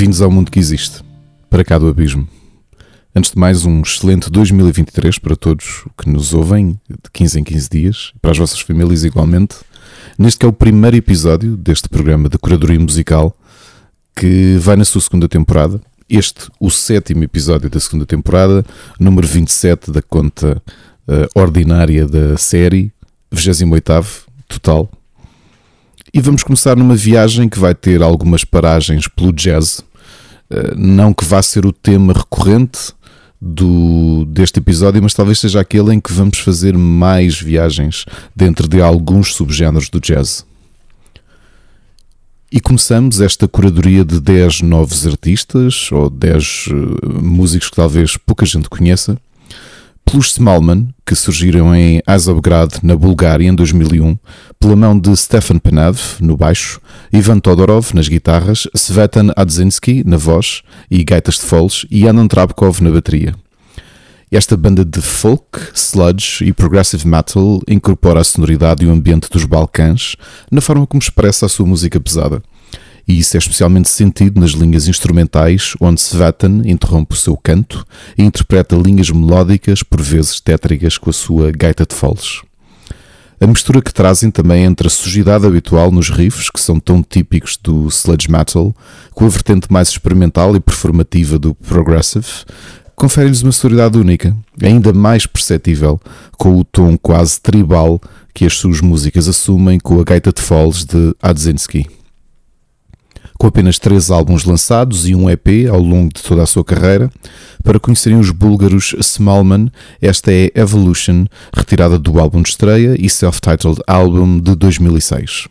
Bem-vindos ao mundo que existe, para cá do abismo. Antes de mais, um excelente 2023 para todos que nos ouvem de 15 em 15 dias, para as vossas famílias igualmente. Neste que é o primeiro episódio deste programa de curadoria musical que vai na sua segunda temporada. Este, o sétimo episódio da segunda temporada, número 27 da conta uh, ordinária da série, 28 total. E vamos começar numa viagem que vai ter algumas paragens pelo jazz. Uh, não que vá ser o tema recorrente, do, deste episódio, mas talvez seja aquele em que vamos fazer mais viagens dentro de alguns subgéneros do jazz. E começamos esta curadoria de 10 novos artistas, ou 10 uh, eh, músicos que talvez pouca gente conheça, pelos Smallman, que surgiram em Azovgrad, na Bulgária, em 2001, pela mão de Stefan Penav, no baixo, Ivan Todorov, nas guitarras, Svetan Adzinski, na voz e gaitas de foles, e Anand Trabkov, na bateria. Esta banda de folk, sludge e progressive metal incorpora a sonoridade e o ambiente dos Balcãs na forma como expressa a sua música pesada e isso é especialmente sentido nas linhas instrumentais, onde Svatan interrompe o seu canto e interpreta linhas melódicas, por vezes tétricas, com a sua gaita de foles. A mistura que trazem também entre a sujidade habitual nos riffs, que são tão típicos do sludge metal, com a vertente mais experimental e performativa do progressive, confere-lhes uma sonoridade única, ainda mais perceptível, com o tom quase tribal que as suas músicas assumem com a gaita de foles de Adzinski. Com apenas três álbuns lançados e um EP ao longo de toda a sua carreira, para conhecerem os búlgaros Smallman, esta é Evolution, retirada do álbum de estreia e self-titled álbum de 2006.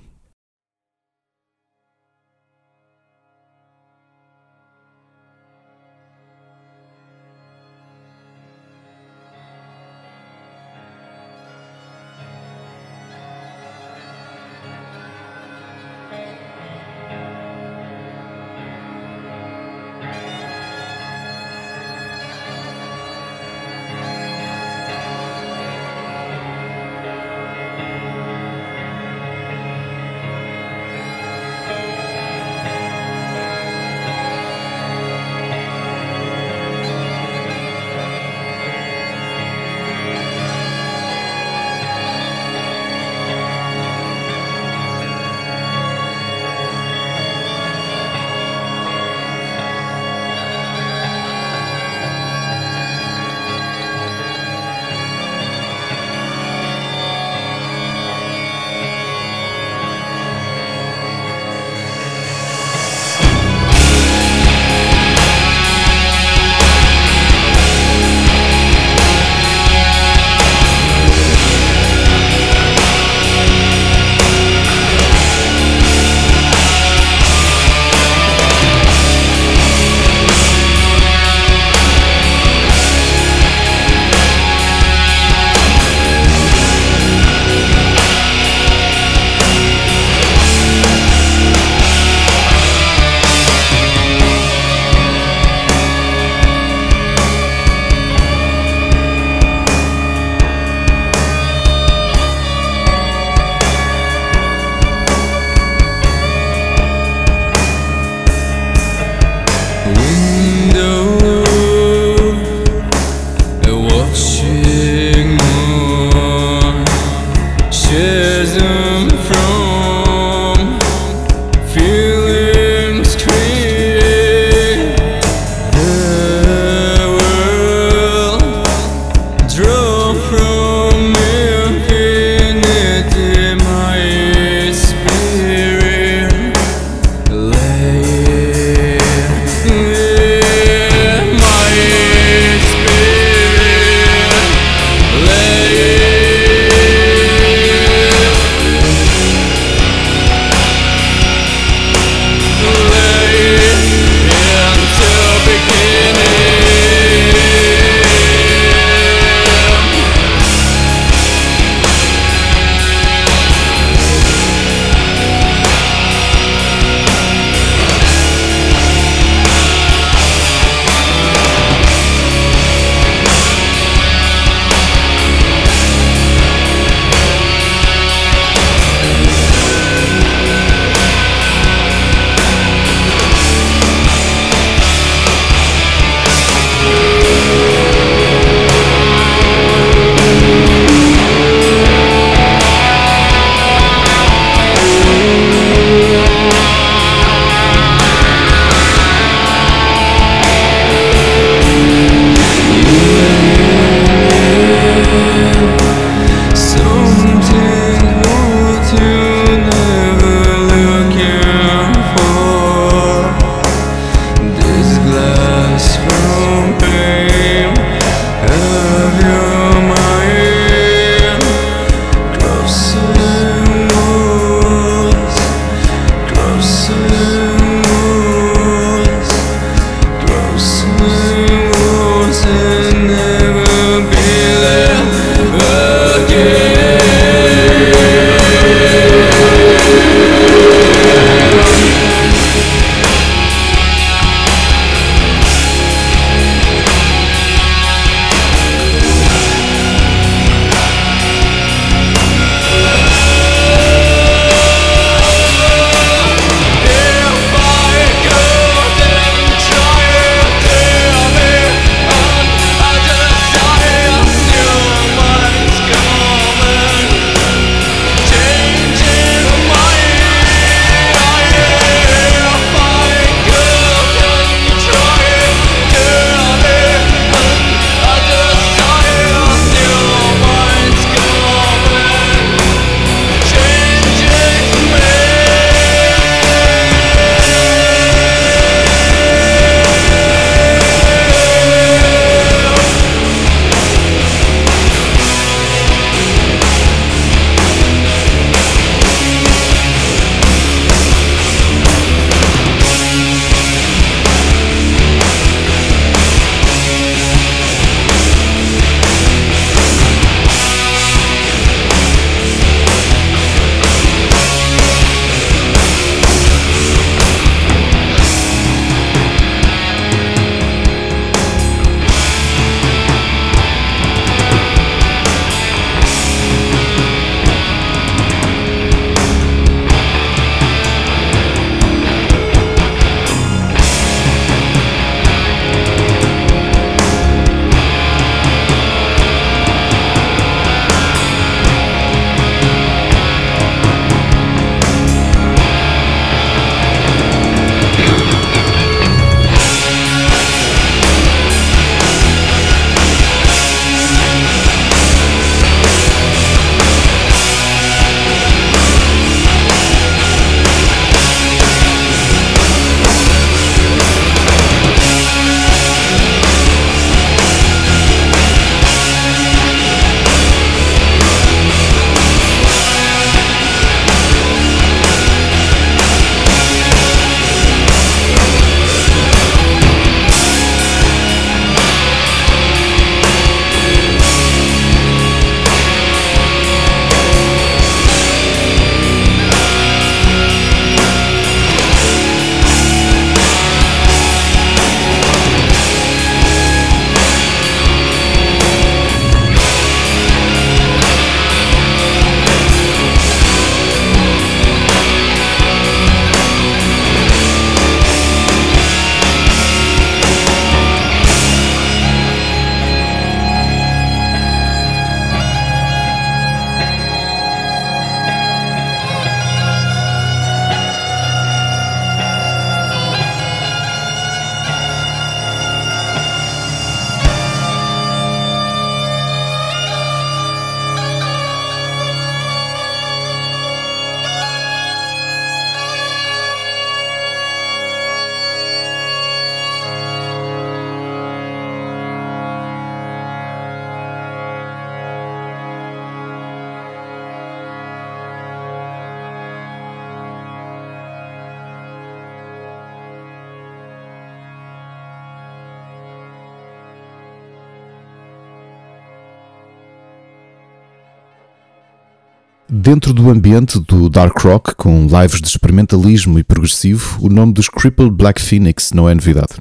Dentro do ambiente do dark rock, com lives de experimentalismo e progressivo, o nome dos Crippled Black Phoenix não é novidade.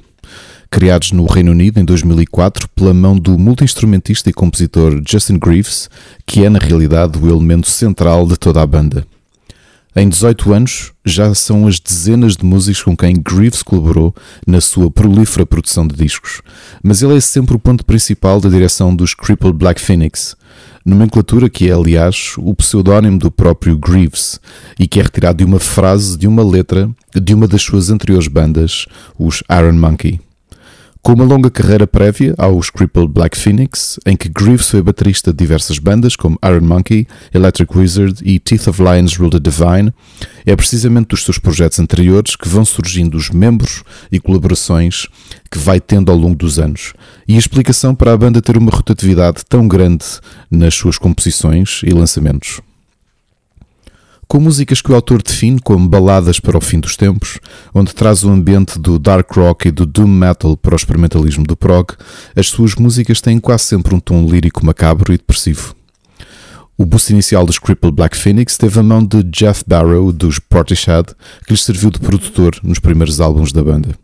Criados no Reino Unido em 2004 pela mão do multi-instrumentista e compositor Justin Greaves, que é na realidade o elemento central de toda a banda. Em 18 anos, já são as dezenas de músicos com quem Greaves colaborou na sua prolífera produção de discos, mas ele é sempre o ponto principal da direção dos Crippled Black Phoenix, nomenclatura que é, aliás, o pseudónimo do próprio Greaves e que é retirado de uma frase de uma letra de uma das suas anteriores bandas, os Iron Monkey. Com uma longa carreira prévia aos Crippled Black Phoenix, em que Greaves foi baterista de diversas bandas como Iron Monkey, Electric Wizard e Teeth of Lions Rule the Divine, é precisamente dos seus projetos anteriores que vão surgindo os membros e colaborações que vai tendo ao longo dos anos. E a explicação para a banda ter uma rotatividade tão grande nas suas composições e lançamentos com músicas que o autor define como baladas para o fim dos tempos, onde traz o ambiente do dark rock e do doom metal para o experimentalismo do prog, as suas músicas têm quase sempre um tom lírico macabro e depressivo. O boost inicial dos Crippled Black Phoenix teve a mão de Jeff Barrow dos Portishead, que lhes serviu de produtor nos primeiros álbuns da banda.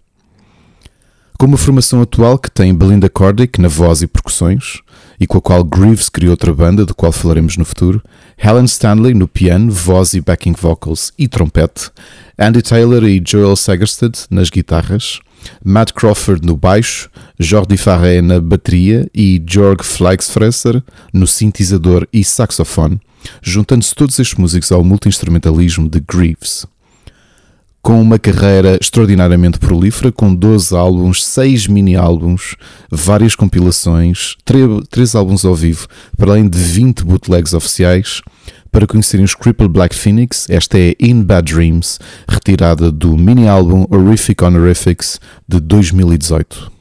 Com uma formação atual que tem Belinda Cordick na voz e percussões, e com a qual Greaves criou outra banda, do qual falaremos no futuro, Helen Stanley no piano, voz e backing vocals e trompete, Andy Taylor e Joel Sagerstedt nas guitarras, Matt Crawford no baixo, Jordi Farré na bateria e Georg Fleixfresser no sintetizador e saxofone, juntando-se todos estes músicos ao multi-instrumentalismo de Greaves com uma carreira extraordinariamente prolífera, com 12 álbuns, 6 mini-álbuns, várias compilações, 3, álbuns ao vivo, para além de 20 bootlegs oficiais. Para conhecerem os Crippled Black Phoenix, esta é In Bad Dreams, retirada do mini-álbum Horrific Honorifics de 2018.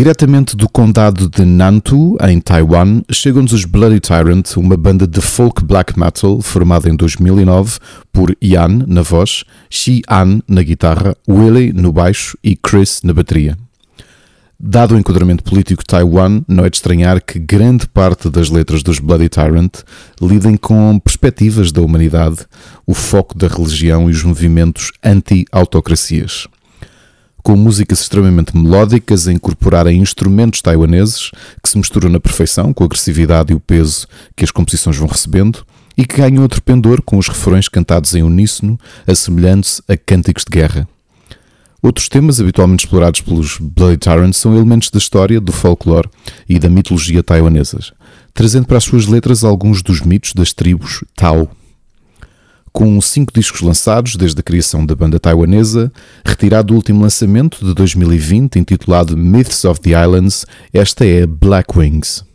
Diretamente do condado de Nantou, em Taiwan, chegam-nos os Bloody Tyrant, uma banda de folk black metal formada em 2009 por Yan na voz, Shi An na guitarra, Willie no baixo e Chris na bateria. Dado o enquadramento político de Taiwan, não é de estranhar que grande parte das letras dos Bloody Tyrant lidem com perspectivas da humanidade, o foco da religião e os movimentos anti-autocracias com músicas extremamente melódicas a incorporarem instrumentos taiwaneses que se misturam na perfeição com a agressividade e o peso que as composições vão recebendo e que ganham outro pendor com os refrões cantados em uníssono, assemelhando-se a cânticos de guerra. Outros temas habitualmente explorados pelos Bloody Tyrants são elementos da história, do folclore e da mitologia taiwanesas, trazendo para as suas letras alguns dos mitos das tribos Tao com cinco discos lançados desde a criação da banda taiwanesa, retirado do último lançamento de 2020 intitulado Myths of the Islands, esta é Black Wings.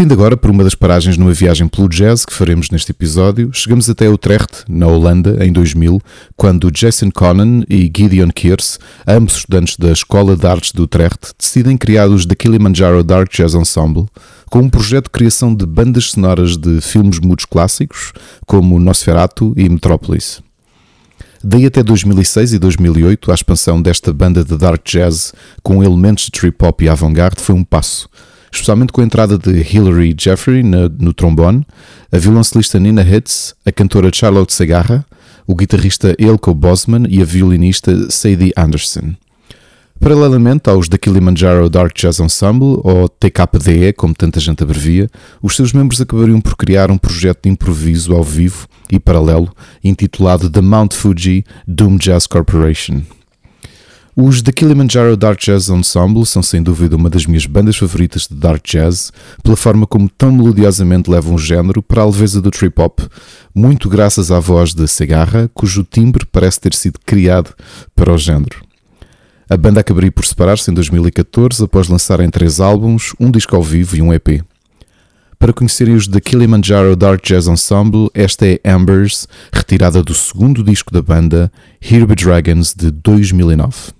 Partindo agora por uma das paragens numa viagem pelo jazz que faremos neste episódio, chegamos até Utrecht, na Holanda, em 2000, quando Jason Conan e Gideon Kears, ambos estudantes da Escola de Artes de Utrecht, decidem criar os The Kilimanjaro Dark Jazz Ensemble, com um projeto de criação de bandas sonoras de filmes mudos clássicos, como Nosferatu e Metropolis. Daí até 2006 e 2008, a expansão desta banda de dark jazz com elementos de trip hop e avant-garde foi um passo, especialmente com a entrada de Hilary Jeffrey no, no trombone, a violoncelista Nina Hitz, a cantora Charlotte Segarra, o guitarrista Elko Bosman e a violinista Sadie Anderson. Paralelamente aos da Kilimanjaro Dark Jazz Ensemble, ou TKDE, como tanta gente abrevia, os seus membros acabariam por criar um projeto de improviso ao vivo e paralelo, intitulado The Mount Fuji Doom Jazz Corporation. Os The Kilimanjaro Dark Jazz Ensemble são sem dúvida uma das minhas bandas favoritas de Dark Jazz, pela forma como tão melodiosamente levam o género para a leveza do trip hop, muito graças à voz de Segarra, cujo timbre parece ter sido criado para o género. A banda acabaria por separar-se em 2014 após lançarem três álbuns, um disco ao vivo e um EP. Para conhecerem os The Kilimanjaro Dark Jazz Ensemble, esta é Ambers, retirada do segundo disco da banda, Here Be Dragons, de 2009.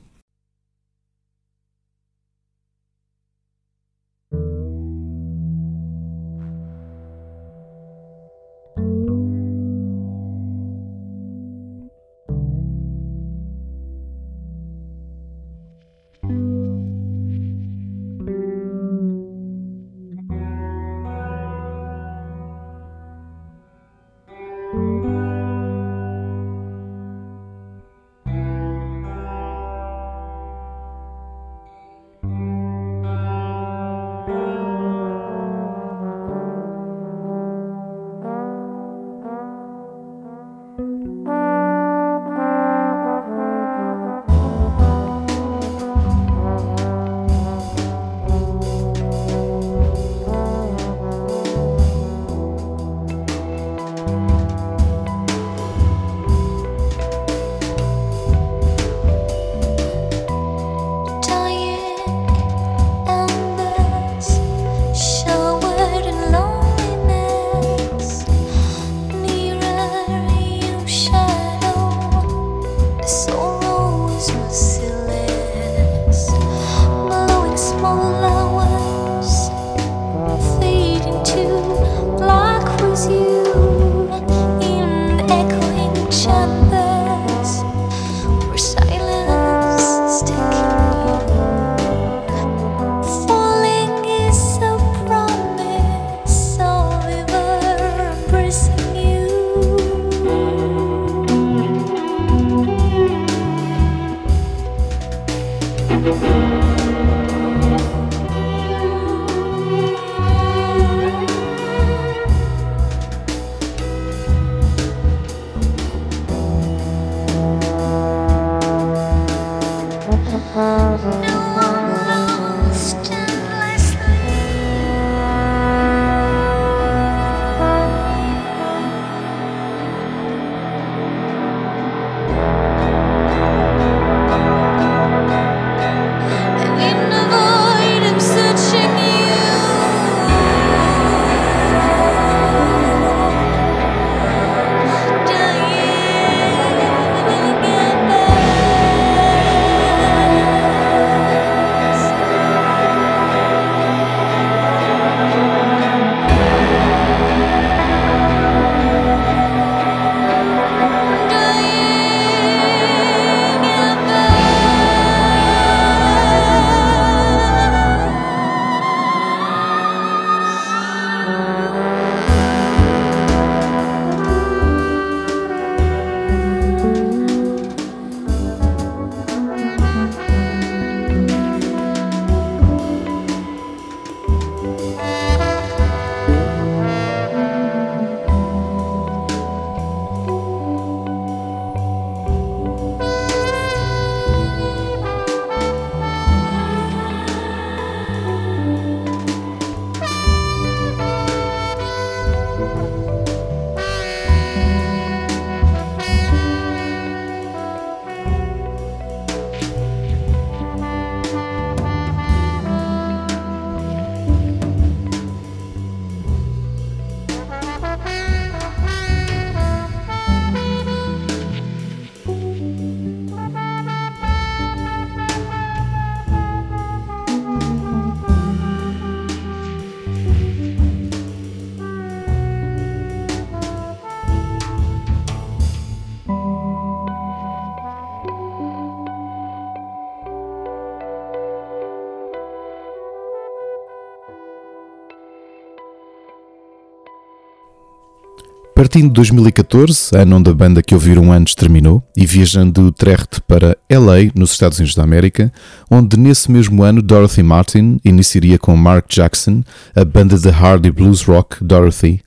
Partindo de 2014, ano onde a banda que ouviram antes terminou, e viajando de Utrecht para LA, nos Estados Unidos da América, onde nesse mesmo ano Dorothy Martin iniciaria com Mark Jackson a banda de hard e blues rock Dorothy,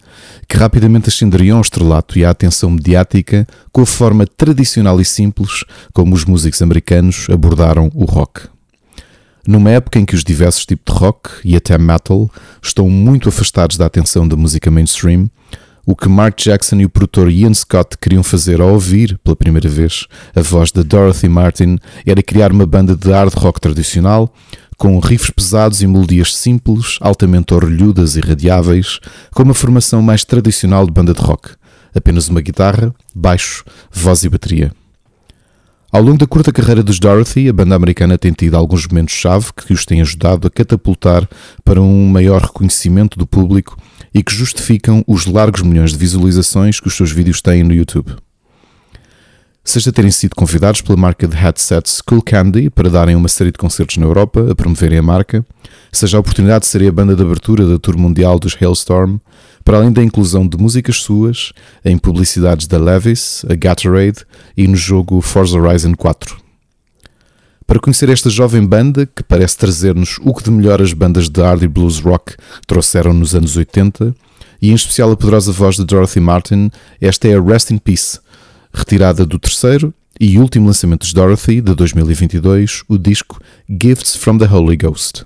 que rapidamente ascenderia ao estrelato e à atenção mediática com a forma tradicional e simples como os músicos americanos abordaram o rock. Numa época em que os diversos tipos de rock e até metal estão muito afastados da atenção da música mainstream, o que Mark Jackson e o produtor Ian Scott queriam fazer ao ouvir, pela primeira vez, a voz de Dorothy Martin era criar uma banda de hard rock tradicional, com riffs pesados e melodias simples, altamente orelhudas e radiáveis, com uma formação mais tradicional de banda de rock. Apenas uma guitarra, baixo, voz e bateria. Ao longo da curta carreira dos Dorothy, a banda americana tem tido alguns momentos-chave que os têm ajudado a catapultar para um maior reconhecimento do público e que justificam os largos milhões de visualizações que os seus vídeos têm no YouTube. Seja terem sido convidados pela marca de headsets Cool Candy para darem uma série de concertos na Europa a promoverem a marca, seja a oportunidade de serem a banda de abertura da tour mundial dos Hailstorm, para além da inclusão de músicas suas em publicidades da Levis, a Gatorade e no jogo Forza Horizon 4 para conhecer esta jovem banda que parece trazer-nos o que de melhor as bandas de hard e blues rock trouxeram nos anos 80 e em especial a poderosa voz de Dorothy Martin, esta é a Rest in Peace, retirada do terceiro e último lançamento de Dorothy de 2022, o disco Gifts from the Holy Ghost.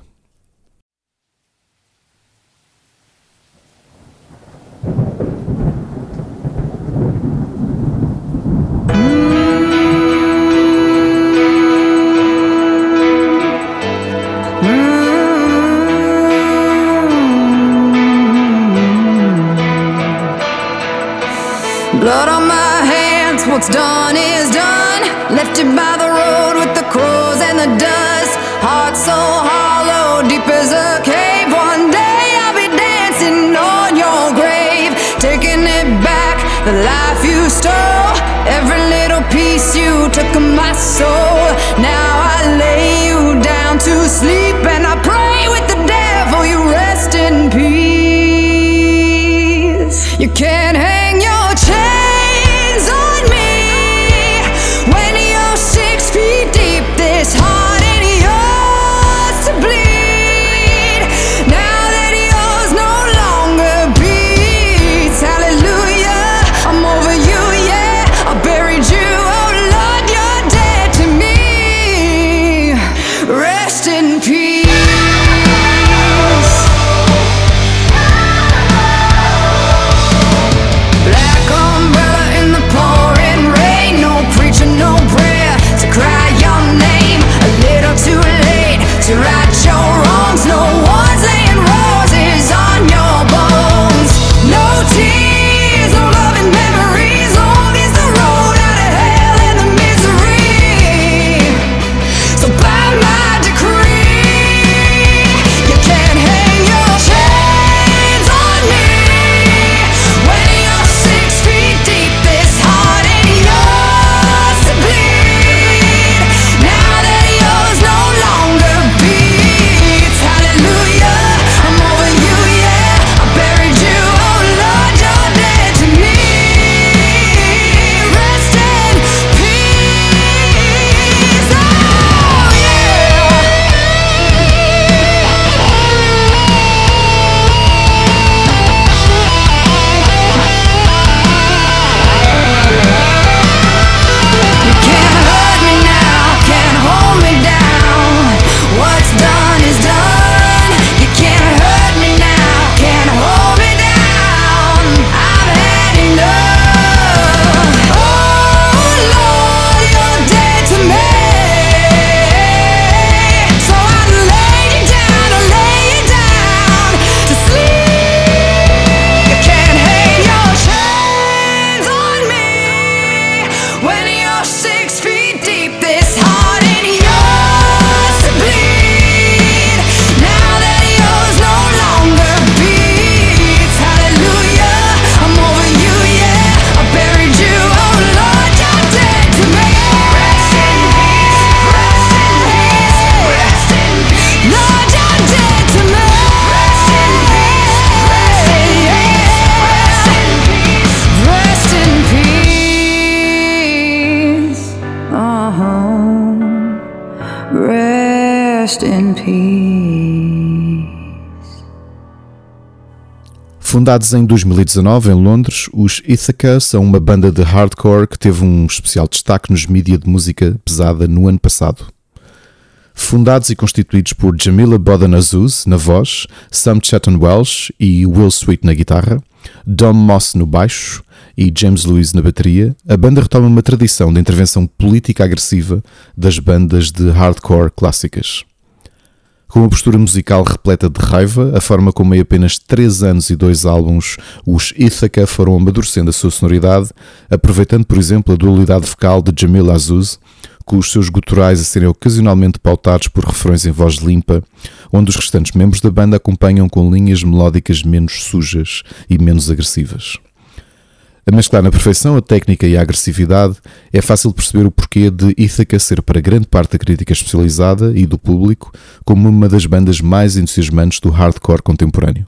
Blood on my hands, what's done is done. Left you by the road with the crows and the dust. Heart so hollow, deep as a cave. One day I'll be dancing on your grave, taking it back, the life you stole. Every little piece you took of my soul. Now I lay you down to sleep Fundados em 2019 em Londres, os Ithaca são uma banda de hardcore que teve um especial destaque nos mídias de música pesada no ano passado. Fundados e constituídos por Jamila Bodan Azuz na voz, Sam Chatton Welsh e Will Sweet na guitarra, Dom Moss no baixo e James Lewis na bateria, a banda retoma uma tradição de intervenção política agressiva das bandas de hardcore clássicas. Com uma postura musical repleta de raiva, a forma como em apenas 3 anos e 2 álbuns os Ithaca foram amadurecendo a sua sonoridade, aproveitando, por exemplo, a dualidade vocal de Jamil Azuz, com os seus guturais a serem ocasionalmente pautados por refrões em voz limpa, onde os restantes membros da banda acompanham com linhas melódicas menos sujas e menos agressivas. A mesclar na perfeição a técnica e a agressividade, é fácil perceber o porquê de Ithaca ser para grande parte da crítica especializada e do público como uma das bandas mais entusiasmantes do hardcore contemporâneo.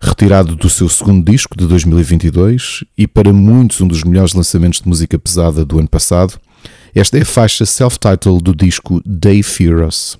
Retirado do seu segundo disco de 2022 e para muitos um dos melhores lançamentos de música pesada do ano passado, esta é a faixa self-titled do disco Day Fear Us.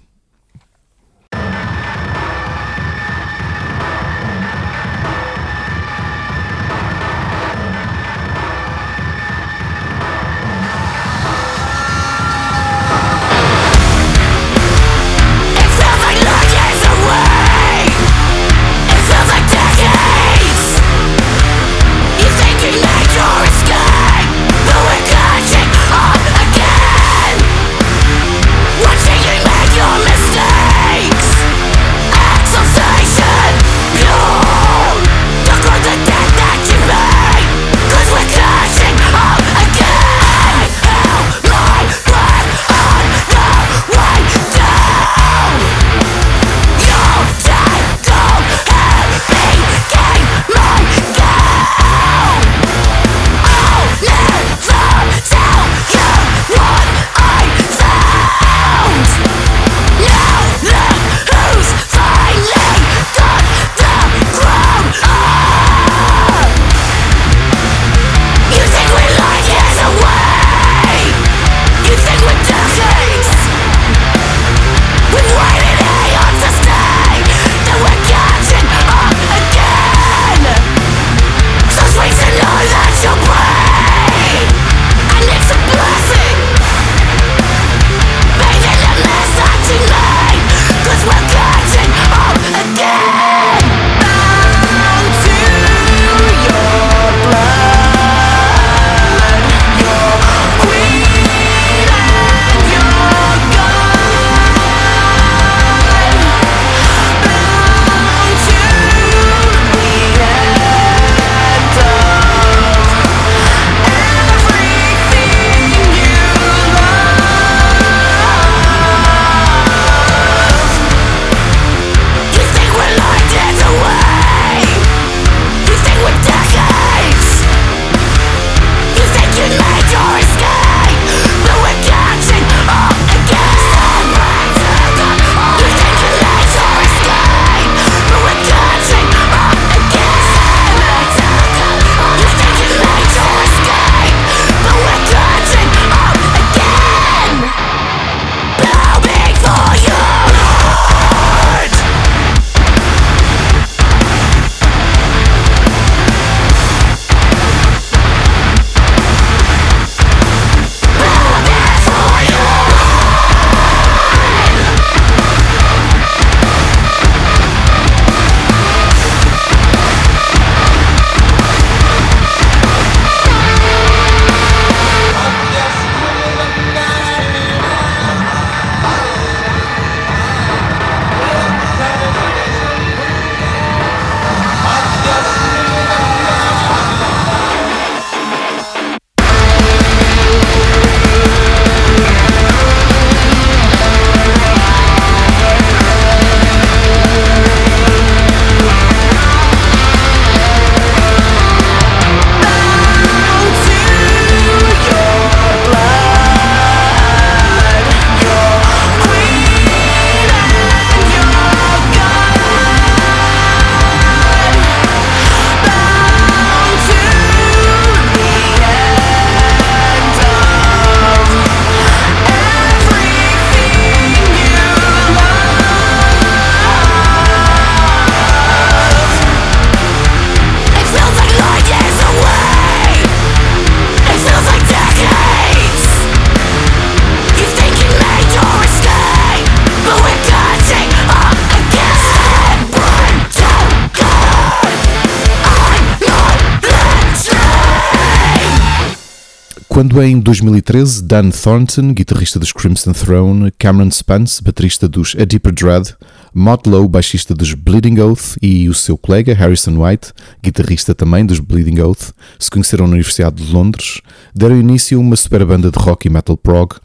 Em 2013 Dan Thornton, guitarrista dos Crimson Throne, Cameron Spence, baterista dos A Deeper Dread, Mott Lowe, baixista dos Bleeding Oath e o seu colega Harrison White, guitarrista também dos Bleeding Oath, se conheceram na Universidade de Londres, deram início a uma super banda de rock e metal prog,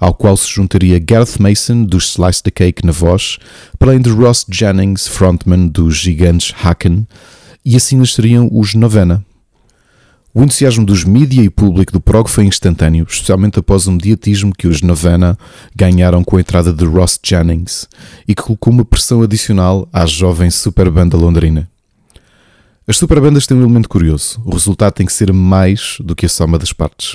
ao qual se juntaria Gareth Mason dos Slice the Cake na voz, para além de Ross Jennings, frontman dos gigantes Haken, e assim nasceriam os Novena. O entusiasmo dos mídia e público do prog foi instantâneo, especialmente após o mediatismo que os Novena ganharam com a entrada de Ross Jennings e que colocou uma pressão adicional à jovem superbanda londrina. As superbandas têm um elemento curioso: o resultado tem que ser mais do que a soma das partes.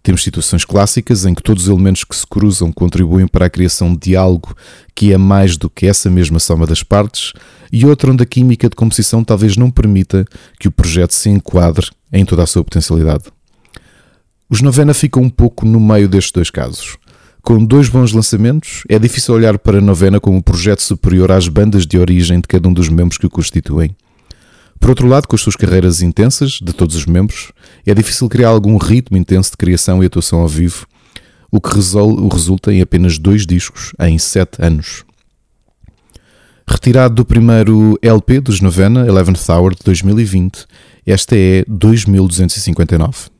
Temos situações clássicas em que todos os elementos que se cruzam contribuem para a criação de algo que é mais do que essa mesma soma das partes, e outra onde a química de composição talvez não permita que o projeto se enquadre em toda a sua potencialidade. Os Novena ficam um pouco no meio destes dois casos. Com dois bons lançamentos, é difícil olhar para a Novena como um projeto superior às bandas de origem de cada um dos membros que o constituem. Por outro lado, com as suas carreiras intensas, de todos os membros, é difícil criar algum ritmo intenso de criação e atuação ao vivo, o que resulta em apenas dois discos em sete anos. Retirado do primeiro LP dos Novena, Eleventh Hour de 2020, esta é 2259.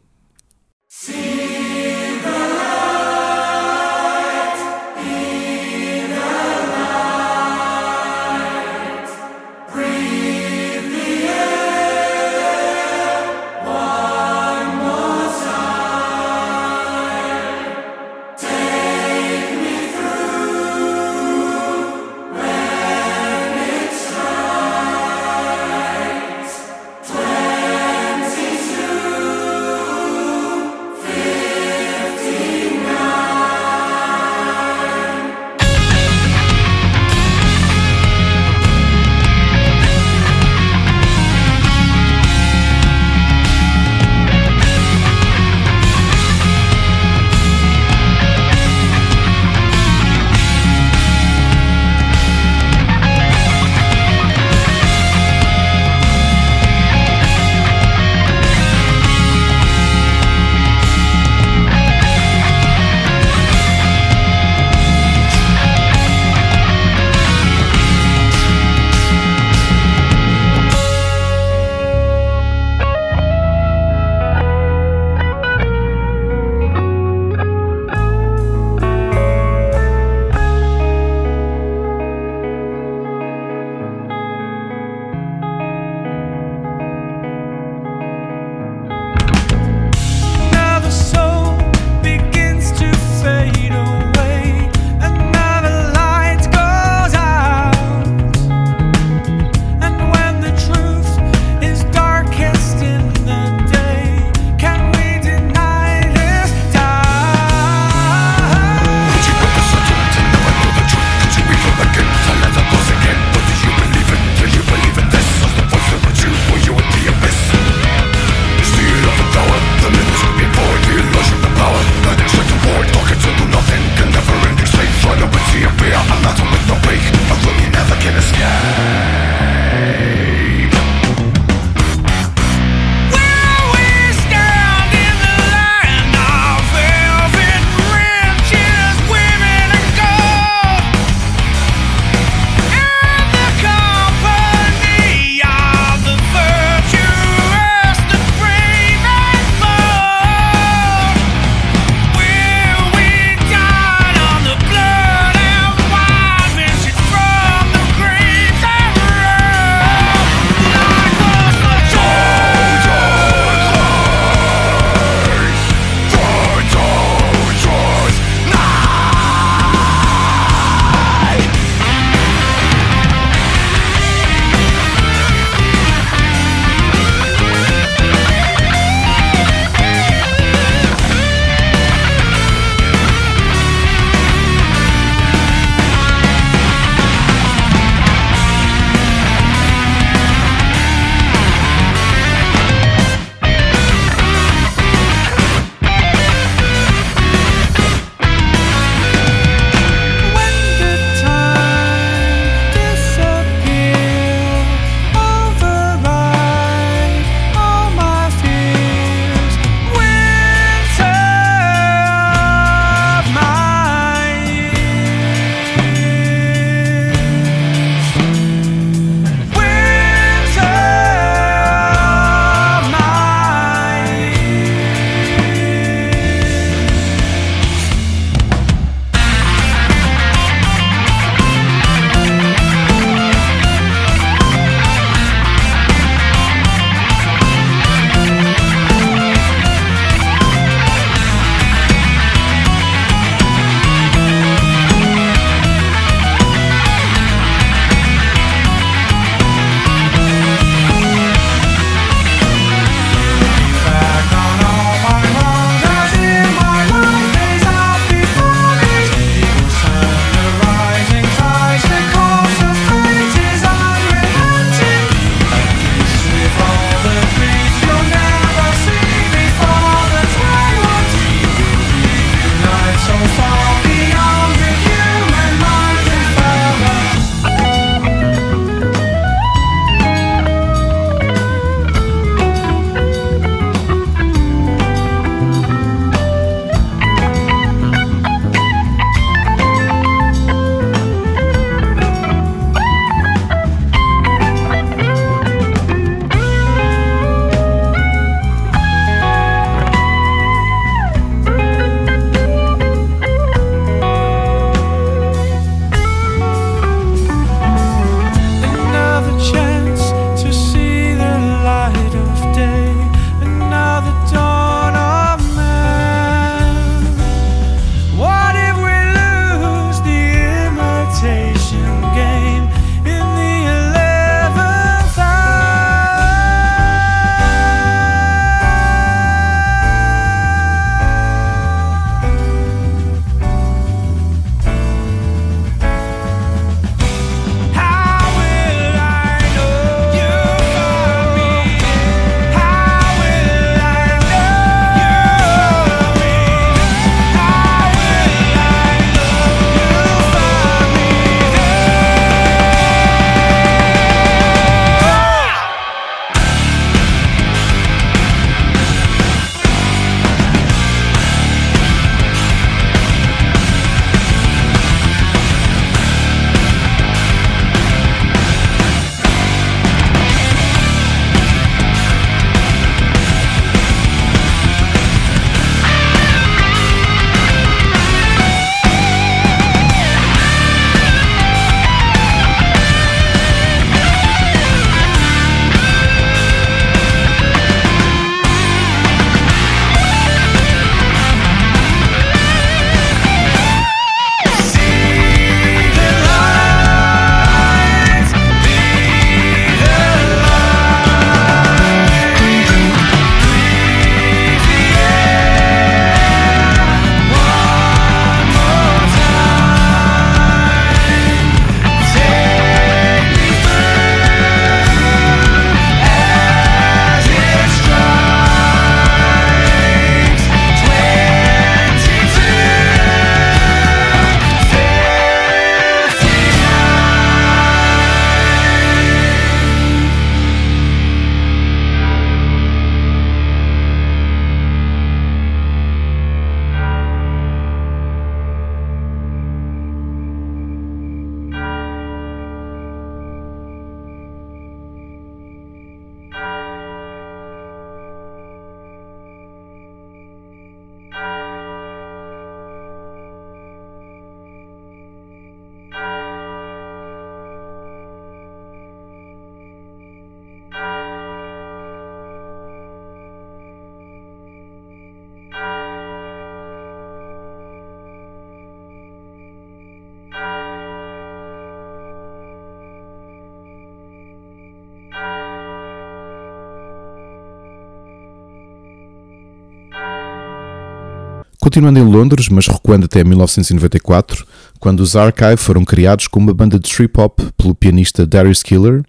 Continuando em Londres, mas recuando até 1994, quando os Archive foram criados como uma banda de trip hop pelo pianista Darius Killer,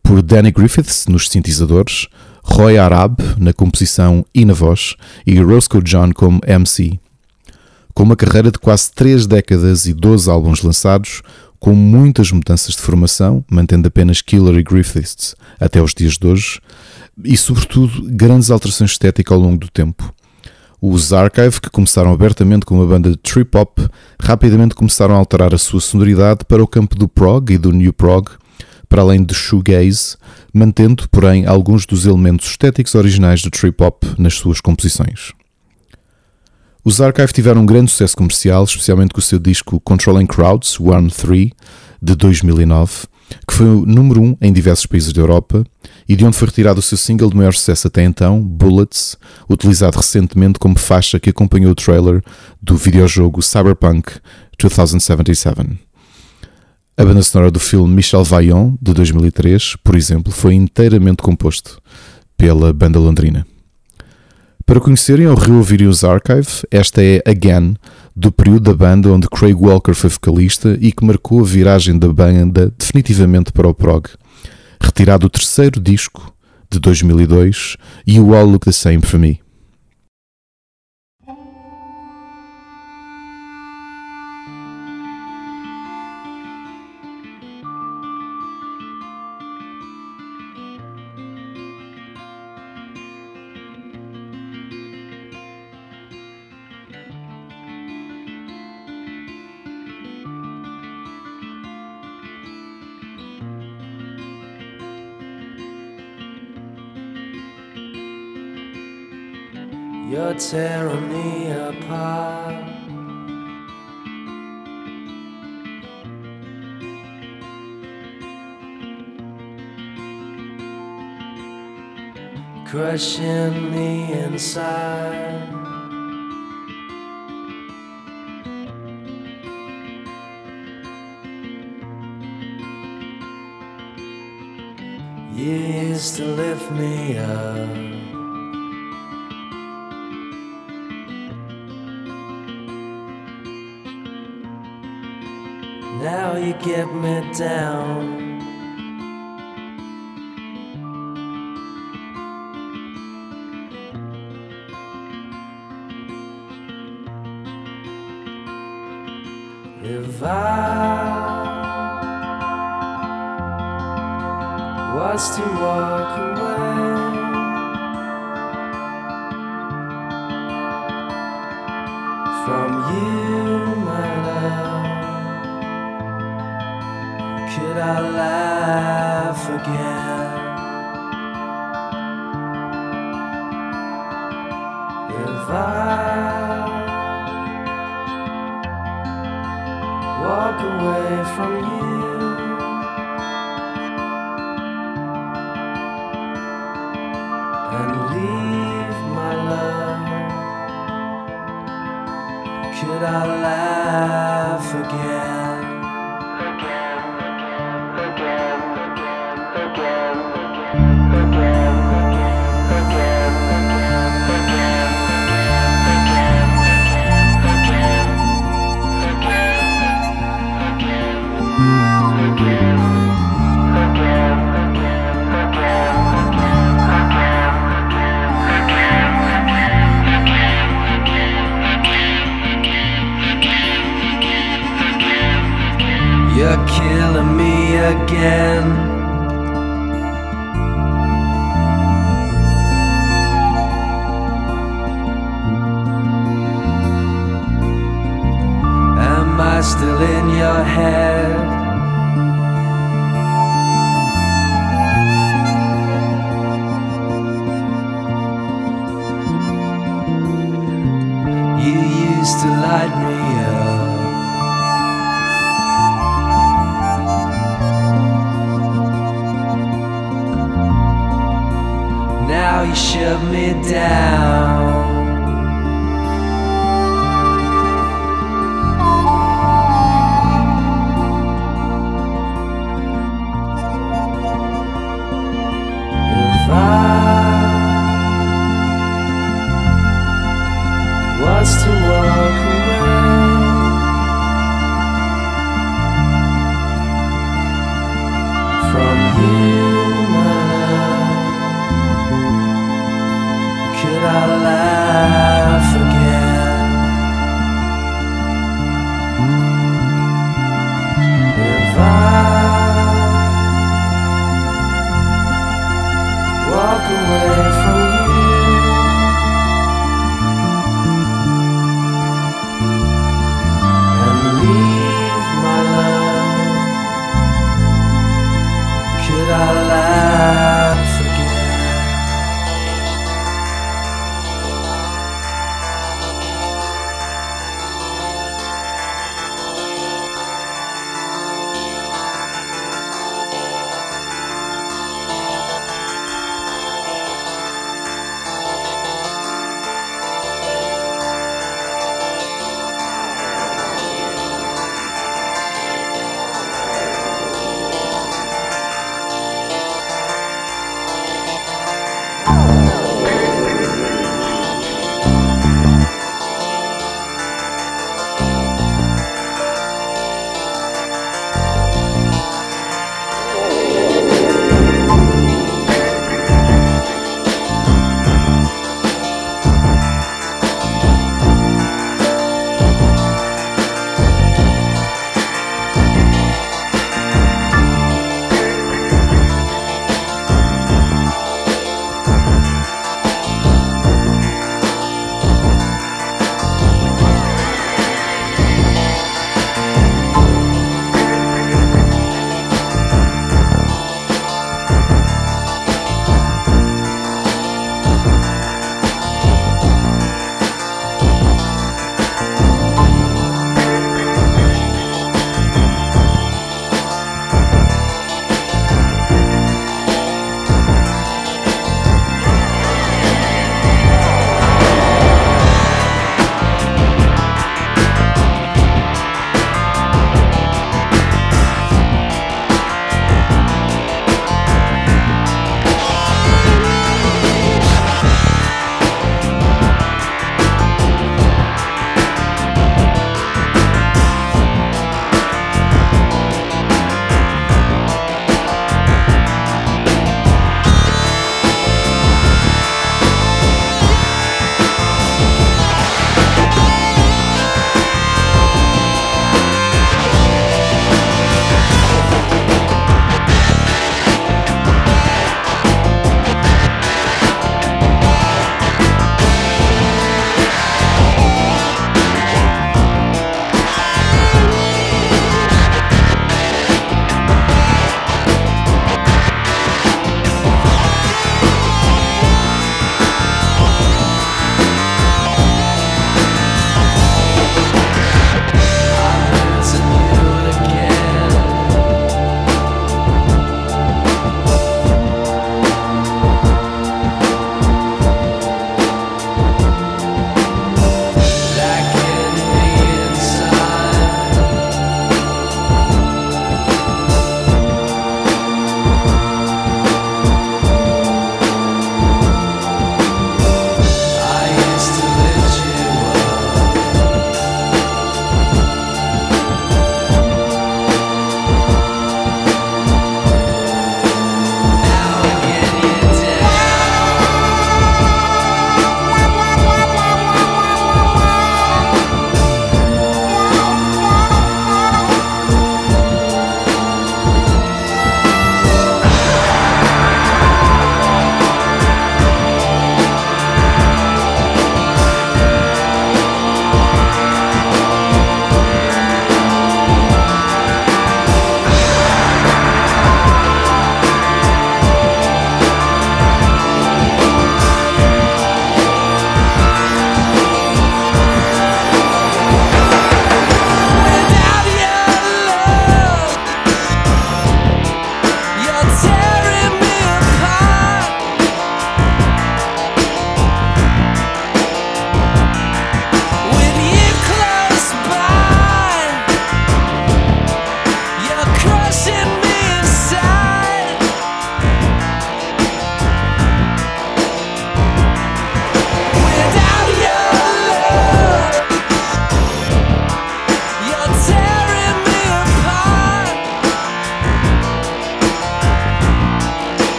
por Danny Griffiths nos sintetizadores, Roy Arab na composição e na voz e Roscoe John como MC. Com uma carreira de quase 3 décadas e 12 álbuns lançados, com muitas mudanças de formação, mantendo apenas Killer e Griffiths até os dias de hoje, e sobretudo grandes alterações estéticas ao longo do tempo. Os Archive, que começaram abertamente com uma banda de trip hop, rapidamente começaram a alterar a sua sonoridade para o campo do prog e do new prog, para além de shoegaze, mantendo, porém, alguns dos elementos estéticos originais do trip hop nas suas composições. Os Archive tiveram um grande sucesso comercial, especialmente com o seu disco Controlling Crowds 1-3 de 2009, que foi o número 1 um em diversos países da Europa e de onde foi retirado o seu single de maior sucesso até então, Bullets, utilizado recentemente como faixa que acompanhou o trailer do videojogo Cyberpunk 2077. A banda sonora do filme Michel Vaillant, de 2003, por exemplo, foi inteiramente composto pela banda londrina. Para conhecerem ou reouvirem os Archive, esta é Again, do período da banda onde Craig Walker foi vocalista e que marcou a viragem da banda definitivamente para o prog. Retirado o terceiro disco de 2002, You All Look the Same for Me.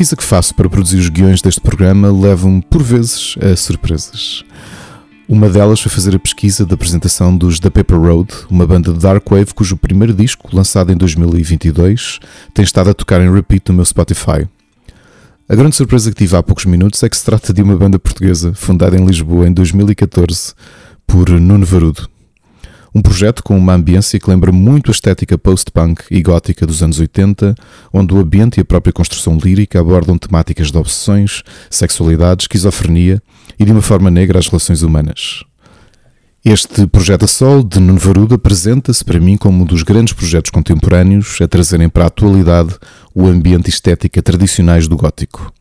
Pesquisa que faço para produzir os guiões deste programa leva-me, por vezes, a surpresas. Uma delas foi fazer a pesquisa da apresentação dos The Paper Road, uma banda de darkwave cujo primeiro disco, lançado em 2022, tem estado a tocar em repeat no meu Spotify. A grande surpresa que tive há poucos minutos é que se trata de uma banda portuguesa fundada em Lisboa em 2014 por Nuno Varudo. Um projeto com uma ambiência que lembra muito a estética post-punk e gótica dos anos 80, onde o ambiente e a própria construção lírica abordam temáticas de obsessões, sexualidade, esquizofrenia e de uma forma negra as relações humanas. Este projeto a sol de Nuno Varudo apresenta-se para mim como um dos grandes projetos contemporâneos a trazerem para a atualidade o ambiente estética tradicionais do gótico.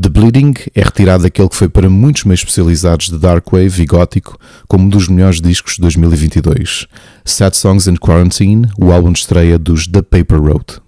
The Bleeding é retirado daquele que foi para muitos meios especializados de darkwave e gótico como um dos melhores discos de 2022. Sad Songs and Quarantine, o álbum de estreia dos The Paper Road.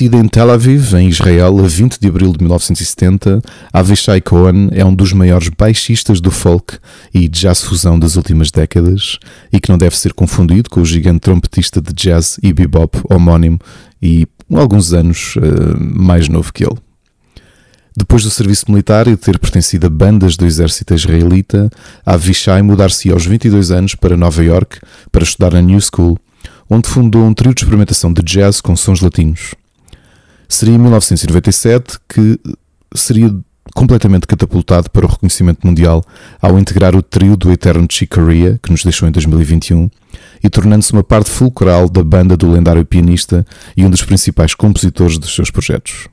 Nascida em Tel Aviv, em Israel, a 20 de abril de 1970, Avishai Cohen é um dos maiores baixistas do folk e jazz fusão das últimas décadas e que não deve ser confundido com o gigante trompetista de jazz e bebop homónimo e alguns anos uh, mais novo que ele. Depois do serviço militar e de ter pertencido a bandas do exército israelita, Avishai mudar-se aos 22 anos para Nova York para estudar na New School, onde fundou um trio de experimentação de jazz com sons latinos. Seria em 1997 que seria completamente catapultado para o reconhecimento mundial ao integrar o trio do eterno Chick Corea, que nos deixou em 2021, e tornando-se uma parte fulcral da banda do lendário pianista e um dos principais compositores dos seus projetos.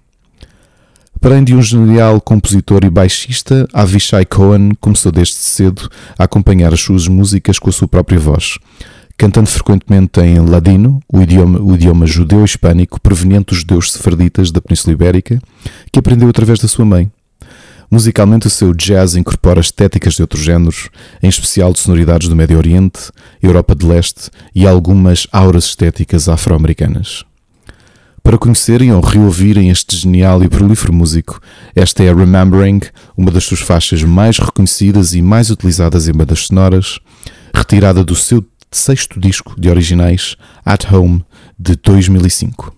Além de um genial compositor e baixista, Avishai Cohen começou desde cedo a acompanhar as suas músicas com a sua própria voz, cantando frequentemente em ladino, o idioma, o idioma judeu-hispânico proveniente dos judeus sefarditas da Península Ibérica, que aprendeu através da sua mãe. Musicalmente, o seu jazz incorpora estéticas de outros géneros, em especial de sonoridades do Médio Oriente, Europa de Leste e algumas auras estéticas afro-americanas. Para conhecerem ou reouvirem este genial e prolífero músico, esta é Remembering, uma das suas faixas mais reconhecidas e mais utilizadas em bandas sonoras, retirada do seu sexto disco de originais, At Home, de 2005.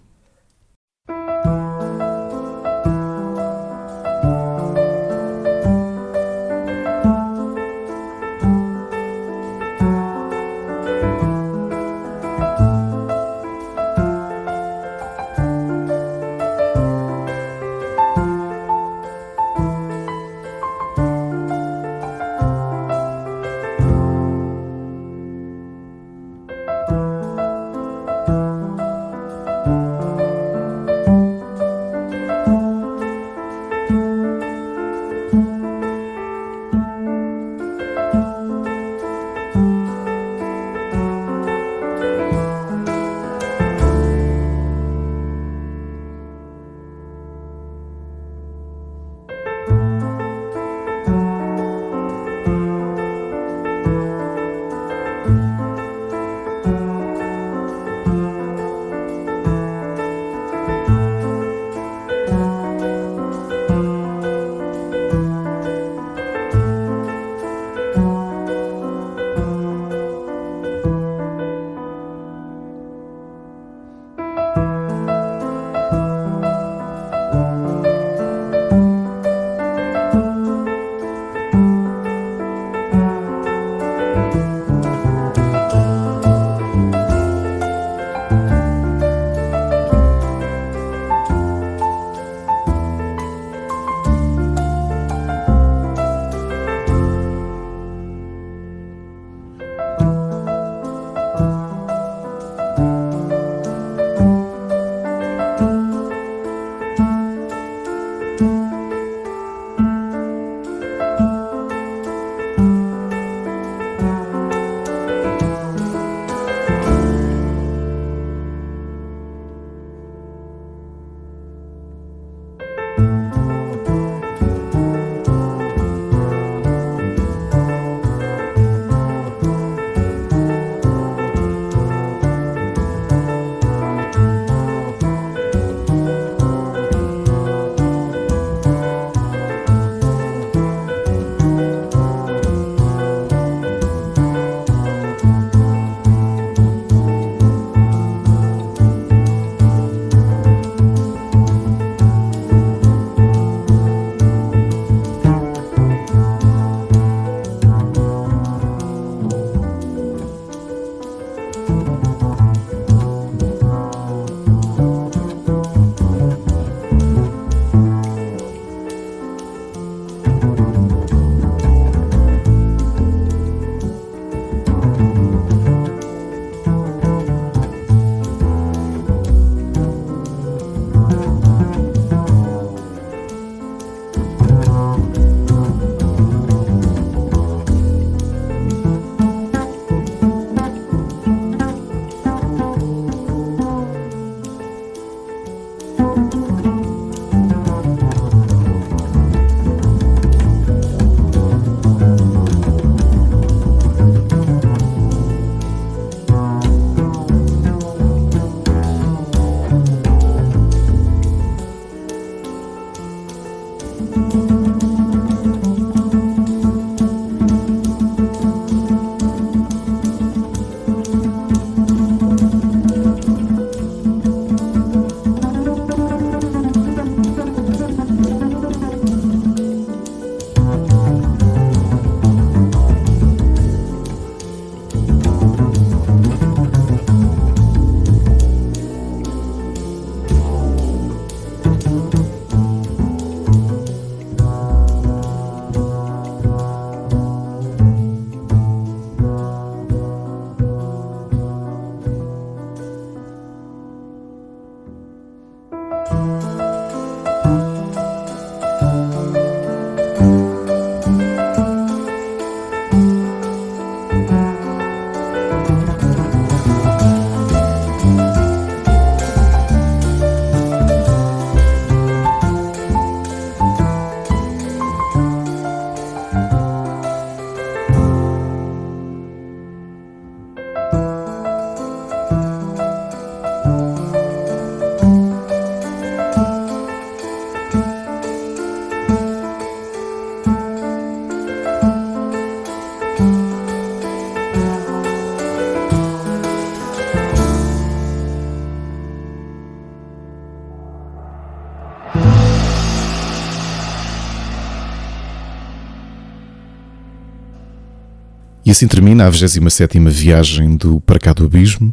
E assim termina a 27 viagem do Para Cá do Abismo,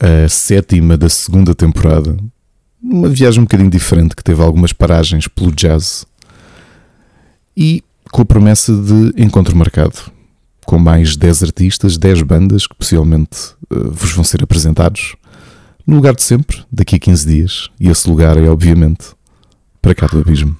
a sétima da segunda temporada. Uma viagem um bocadinho diferente, que teve algumas paragens pelo jazz e com a promessa de encontro marcado, com mais 10 artistas, 10 bandas que possivelmente eh, vos vão ser apresentados no lugar de sempre, daqui a 15 dias. E esse lugar é, obviamente, Para Cá do Abismo.